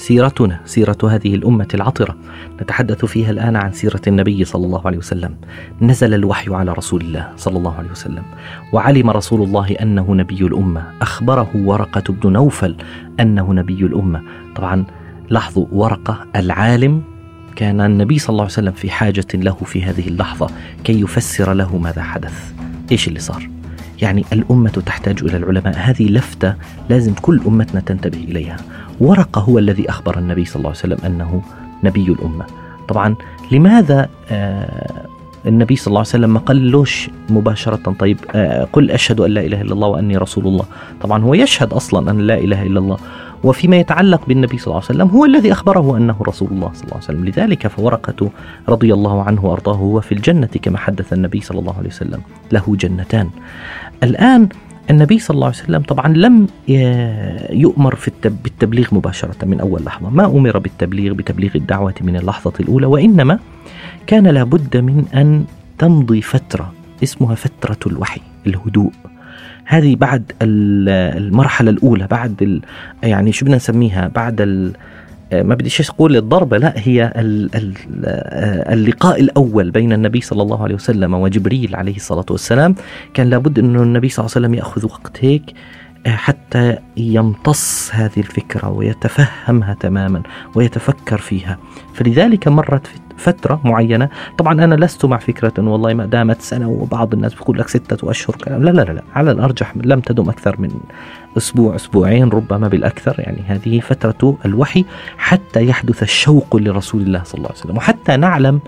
سيرتنا سيرة هذه الأمة العطرة نتحدث فيها الآن عن سيرة النبي صلى الله عليه وسلم. نزل الوحي على رسول الله صلى الله عليه وسلم، وعلم رسول الله أنه نبي الأمة، أخبره ورقة بن نوفل أنه نبي الأمة. طبعا لاحظوا ورقة العالم كان النبي صلى الله عليه وسلم في حاجة له في هذه اللحظة كي يفسر له ماذا حدث. إيش اللي صار؟ يعني الأمة تحتاج إلى العلماء. هذه لفتة لازم كل أمتنا تنتبه إليها. ورقة هو الذي أخبر النبي صلى الله عليه وسلم أنه نبي الأمة. طبعا لماذا آه النبي صلى الله عليه وسلم ما قالوش مباشرة طيب آه قل أشهد أن لا إله إلا الله وأني رسول الله؟ طبعا هو يشهد أصلا أن لا إله إلا الله. وفيما يتعلق بالنبي صلى الله عليه وسلم هو الذي أخبره أنه رسول الله صلى الله عليه وسلم. لذلك فورقة رضي الله عنه وأرضاه هو في الجنة كما حدث النبي صلى الله عليه وسلم له جنتان. الآن النبي صلى الله عليه وسلم طبعا لم يؤمر في بالتبليغ مباشرة من أول لحظة. ما أمر بالتبليغ بتبليغ الدعوة من اللحظة الأولى وإنما كان لابد من أن تمضي فترة اسمها فترة الوحي الهدوء. هذه بعد المرحلة الأولى بعد يعني شو بدنا نسميها؟ بعد ما بديش أقول الضربة لا هي اللقاء الأول بين النبي صلى الله عليه وسلم وجبريل عليه الصلاة والسلام. كان لابد انه النبي صلى الله عليه وسلم يأخذ وقت هيك حتى يمتص هذه الفكرة ويتفهمها تماما ويتفكر فيها. فلذلك مرت فترة معينة. طبعا أنا لست مع فكرة أن والله ما دامت سنة وبعض الناس بيقول لك ستة أشهر كلام. لا لا لا. على الأرجح لم تدم أكثر من أسبوع أسبوعين ربما بالأكثر. يعني هذه فترة الوحي حتى يحدث الشوق لرسول الله صلى الله عليه وسلم. وحتى نعلم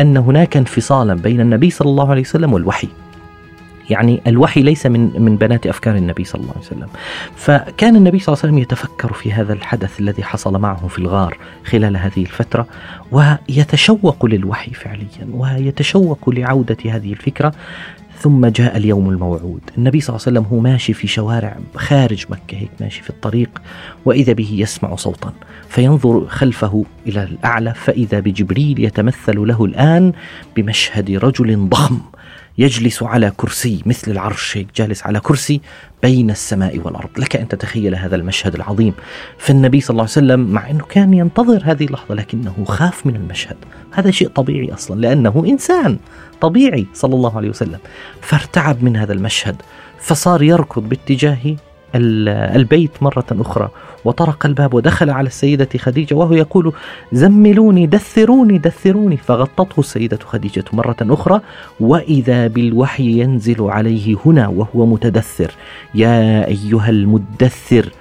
أن هناك انفصالا بين النبي صلى الله عليه وسلم والوحي. يعني الوحي ليس من من بنات أفكار النبي صلى الله عليه وسلم. فكان النبي صلى الله عليه وسلم يتفكر في هذا الحدث الذي حصل معه في الغار خلال هذه الفترة ويتشوق للوحي فعليا ويتشوق لعودة هذه الفكرة. ثم جاء اليوم الموعود. النبي صلى الله عليه وسلم هو ماشي في شوارع خارج مكة هيك ماشي في الطريق وإذا به يسمع صوتا فينظر خلفه إلى الأعلى فإذا بجبريل يتمثل له الآن بمشهد رجل ضخم. يجلس على كرسي مثل العرش هيك جالس على كرسي بين السماء والأرض، لك أن تتخيل هذا المشهد العظيم، فالنبي صلى الله عليه وسلم مع أنه كان ينتظر هذه اللحظة لكنه خاف من المشهد، هذا شيء طبيعي أصلا لأنه إنسان طبيعي صلى الله عليه وسلم، فارتعب من هذا المشهد، فصار يركض باتجاه البيت مرة أخرى. وطرق الباب ودخل على السيدة خديجة وهو يقول زملوني دثروني دثروني. فغطته السيدة خديجة مرة أخرى وإذا بالوحي ينزل عليه هنا وهو متدثر يا أيها المدثر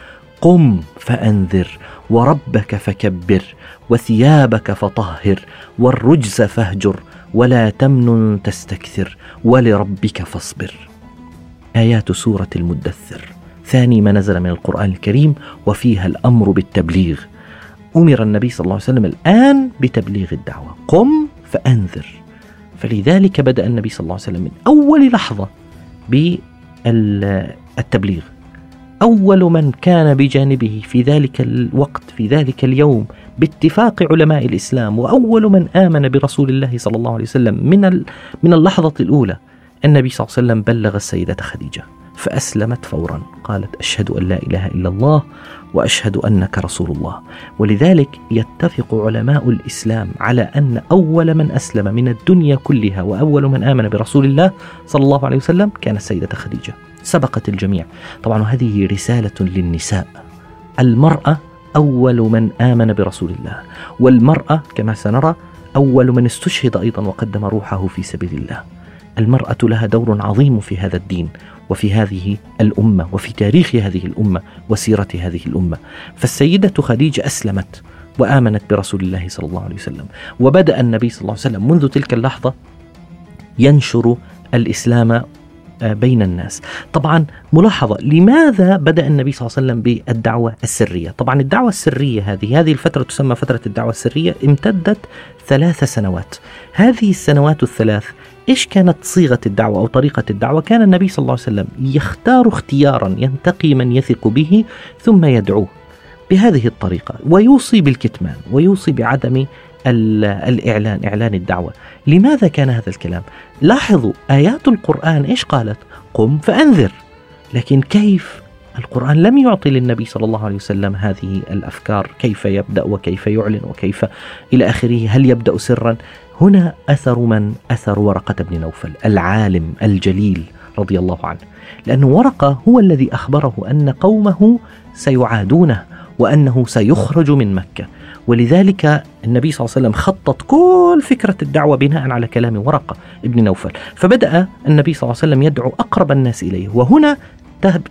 قم فأنذر وربك فكبر وثيابك فطهر والرجز فاهجر ولا تمنن تستكثر ولربك فاصبر. آيات سورة المدثر. ثاني ما نزل من القرآن الكريم وفيها الأمر بالتبليغ. أمر النبي صلى الله عليه وسلم الآن بتبليغ الدعوة. قم فأنذر. فلذلك بدأ النبي صلى الله عليه وسلم من أول لحظة بالتبليغ. أول من كان بجانبه في ذلك الوقت في ذلك اليوم باتفاق علماء الإسلام وأول من آمن برسول الله صلى الله عليه وسلم من من اللحظة الأولى النبي صلى الله عليه وسلم بلغ السيدة خديجة. فأسلمت فورا. قالت أشهد أن لا إله إلا الله وأشهد أنك رسول الله. ولذلك يتفق علماء الإسلام على أن أول من أسلم من الدنيا كلها وأول من آمن برسول الله صلى الله عليه وسلم كان السيدة خديجة. سبقت الجميع. طبعا هذه رسالة للنساء. المرأة أول من آمن برسول الله والمرأة كما سنرى أول من استشهد أيضا وقدم روحه في سبيل الله. المرأة لها دور عظيم في هذا الدين وفي هذه الأمة وفي تاريخ هذه الأمة وسيرة هذه الأمة. فالسيدة خديجة أسلمت وآمنت برسول الله صلى الله عليه وسلم. وبدأ النبي صلى الله عليه وسلم منذ تلك اللحظة ينشر الإسلام آه، بين الناس. طبعا ملاحظة لماذا بدأ النبي صلى الله عليه وسلم بالدعوة السرية؟ طبعا الدعوة السرية هذه هذه الفترة تسمى فترة الدعوة السرية امتدت ثلاث سنوات. هذه السنوات الثلاث إيش كانت صيغة الدعوة أو طريقة الدعوة؟ كان النبي صلى الله عليه وسلم يختار اختيارا ينتقي من يثق به ثم يدعوه بهذه الطريقة ويوصي بالكتمان ويوصي بعدم الإعلان إعلان الدعوة. لماذا كان هذا الكلام؟ لاحظوا آيات القرآن إيش قالت؟ قم فأنذر. لكن كيف؟ القرآن لم يعطي للنبي صلى الله عليه وسلم هذه الأفكار كيف يبدأ وكيف يعلن وكيف إلى آخره هل يبدأ سرا؟ هنا أثر من؟ أثر ورقة بن نوفل العالم الجليل رضي الله عنه. لأن ورقة هو الذي أخبره أن قومه سيعادونه وأنه سيخرج من مكة. ولذلك النبي صلى الله عليه وسلم خطط كل فكرة الدعوة بناء على كلام ورقة ابن نوفل. فبدأ النبي صلى الله عليه وسلم يدعو أقرب الناس إليه. وهنا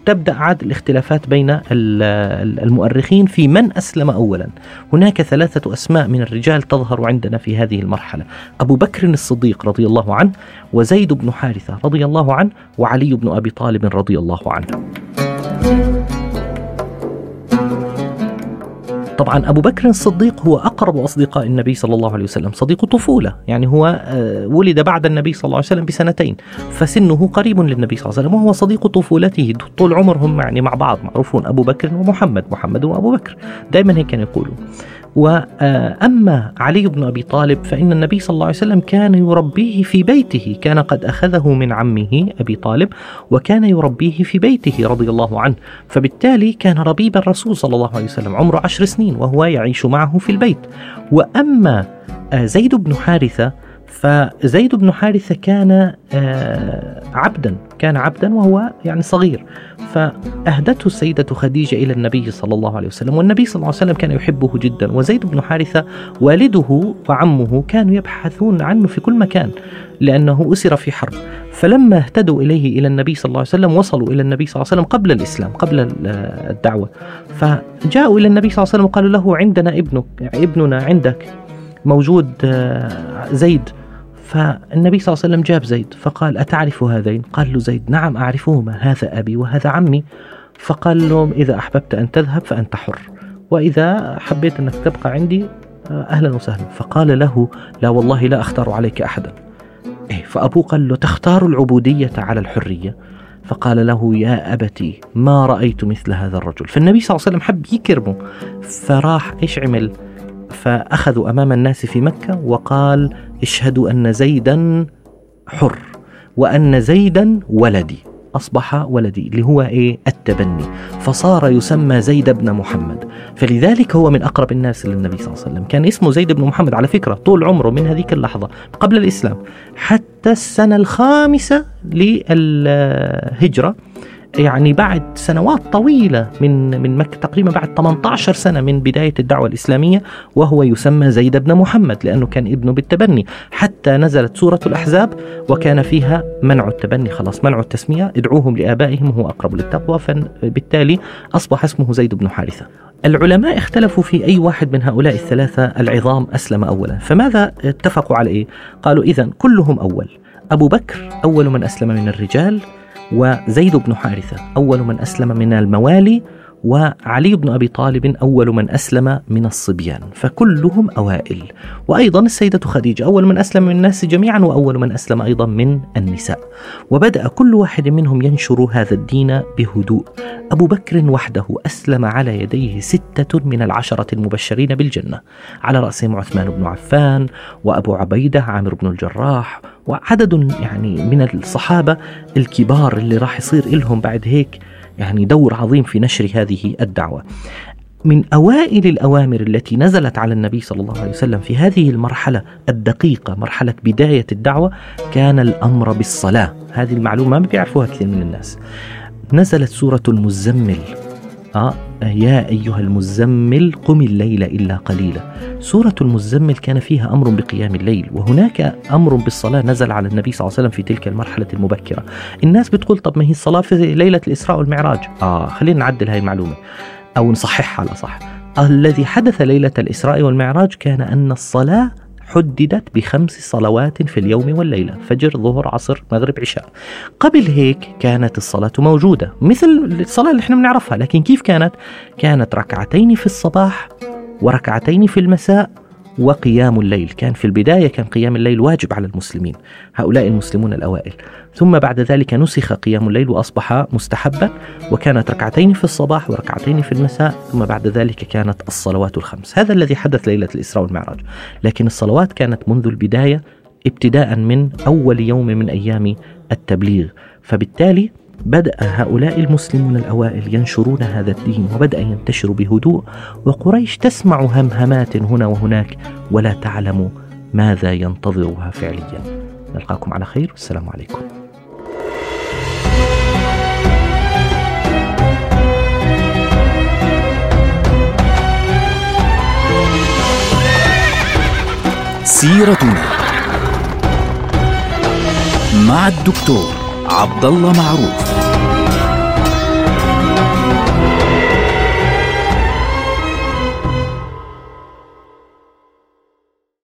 تبدأ عاد الاختلافات بين المؤرخين في من أسلم اولا. هناك ثلاثة أسماء من الرجال تظهر عندنا في هذه المرحلة، أبو بكر الصديق رضي الله عنه، وزيد بن حارثة رضي الله عنه، وعلي بن أبي طالب رضي الله عنه. طبعا أبو بكر الصديق هو أقرب أصدقاء النبي صلى الله عليه وسلم صديق طفولة يعني هو آه، ولد بعد النبي صلى الله عليه وسلم بسنتين فسنه قريب للنبي صلى الله عليه وسلم وهو صديق طفولته طول عمرهم يعني مع بعض معروفون أبو بكر ومحمد محمد وأبو بكر دائما هيك كانوا يقولوا. وأما علي بن أبي طالب فإن النبي صلى الله عليه وسلم كان يربيه في بيته كان قد أخذه من عمه أبي طالب وكان يربيه في بيته رضي الله عنه فبالتالي كان ربيب الرسول صلى الله عليه وسلم عمره عشر سنين وهو يعيش معه في البيت. وأما زيد بن حارثة فزيد بن حارثة كان آه، عبدا كان عبدا وهو يعني صغير. فأهدته السيدة خديجة إلى النبي صلى الله عليه وسلم والنبي صلى الله عليه وسلم كان يحبه جدا. وزيد بن حارثة والده وعمه كانوا يبحثون عنه في كل مكان لأنه أسر في حرب. فلما اهتدوا إليه إلى النبي صلى الله عليه وسلم وصلوا إلى النبي صلى الله عليه وسلم قبل الإسلام قبل الدعوة. فجاءوا إلى النبي صلى الله عليه وسلم وقالوا له عندنا ابنك ابننا عندك. موجود آه، زيد. فالنبي صلى الله عليه وسلم جاب زيد فقال أتعرف هذين؟ قال له زيد نعم أعرفهما هذا أبي وهذا عمي. فقال لهم إذا أحببت أن تذهب فأنت حر وإذا حبيت أنك تبقى عندي أهلا وسهلا. فقال له لا والله لا أختار عليك أحدا. إيه فأبوه قال له تختار العبودية على الحرية. فقال له يا أبتي ما رأيت مثل هذا الرجل. فالنبي صلى الله عليه وسلم حب يكرمه فراح إيش عمل فأخذوا أمام الناس في مكة وقال اشهدوا أن زيدا حر وأن زيدا ولدي أصبح ولدي اللي هو إيه؟ التبني. فصار يسمى زيد بن محمد. فلذلك هو من أقرب الناس للنبي صلى الله عليه وسلم. كان اسمه زيد بن محمد على فكرة طول عمره من هذيك اللحظة قبل الإسلام. حتى السنة الخامسة للهجرة يعني بعد سنوات طويلة من من مكة تقريبا بعد 18 سنة من بداية الدعوة الإسلامية وهو يسمى زيد بن محمد لأنه كان ابنه بالتبني. حتى نزلت سورة الأحزاب وكان فيها منع التبني. خلاص منع التسمية ادعوهم لآبائهم هو أقرب للتقوى. فبالتالي أصبح اسمه زيد بن حارثة. العلماء اختلفوا في أي واحد من هؤلاء الثلاثة العظام أسلم أولا. فماذا اتفقوا على إيه؟ قالوا إذا كلهم أول. أبو بكر أول من أسلم من الرجال وزيد بن حارثة أول من أسلم من الموالي وعلي بن أبي طالب أول من أسلم من الصبيان فكلهم أوائل. وأيضا السيدة خديجة أول من أسلم من الناس جميعا وأول من أسلم أيضا من النساء. وبدأ كل واحد منهم ينشر هذا الدين بهدوء. أبو بكر وحده أسلم على يديه ستة من العشرة المبشرين بالجنة. على رأسهم عثمان بن عفان وأبو عبيدة عامر بن الجراح وعدد يعني من الصحابة الكبار اللي راح يصير لهم بعد هيك يعني دور عظيم في نشر هذه الدعوة. من أوائل الأوامر التي نزلت على النبي صلى الله عليه وسلم في هذه المرحلة الدقيقة مرحلة بداية الدعوة كان الأمر بالصلاة، هذه المعلومة ما بيعرفوها كثير من الناس. نزلت سورة المزمل آه يا أيها المزمل قم الليل إلا قليلا. سورة المزمل كان فيها أمر بقيام الليل وهناك أمر بالصلاة نزل على النبي صلى الله عليه وسلم في تلك المرحلة المبكرة. الناس بتقول طب ما هي الصلاة في ليلة الإسراء والمعراج. آه خلينا نعدل هاي المعلومة. أو نصححها على صح الذي حدث ليلة الإسراء والمعراج كان أن الصلاة حددت بخمس صلوات في اليوم والليلة فجر ظهر عصر مغرب عشاء. قبل هيك كانت الصلاة موجودة مثل الصلاة اللي إحنا بنعرفها لكن كيف كانت؟ كانت ركعتين في الصباح وركعتين في المساء وقيام الليل. كان في البداية كان قيام الليل واجب على المسلمين هؤلاء المسلمون الأوائل. ثم بعد ذلك نسخ قيام الليل وأصبح مستحبا وكانت ركعتين في الصباح وركعتين في المساء ثم بعد ذلك كانت الصلوات الخمس. هذا الذي حدث ليلة الإسراء والمعراج. لكن الصلوات كانت منذ البداية ابتداء من أول يوم من أيام التبليغ. فبالتالي بدأ هؤلاء المسلمون الأوائل ينشرون هذا الدين وبدأ ينتشر بهدوء وقريش تسمع همهمات هنا وهناك ولا تعلم ماذا ينتظرها فعليا. نلقاكم على خير والسلام عليكم. سيرتنا مع الدكتور عبد الله معروف.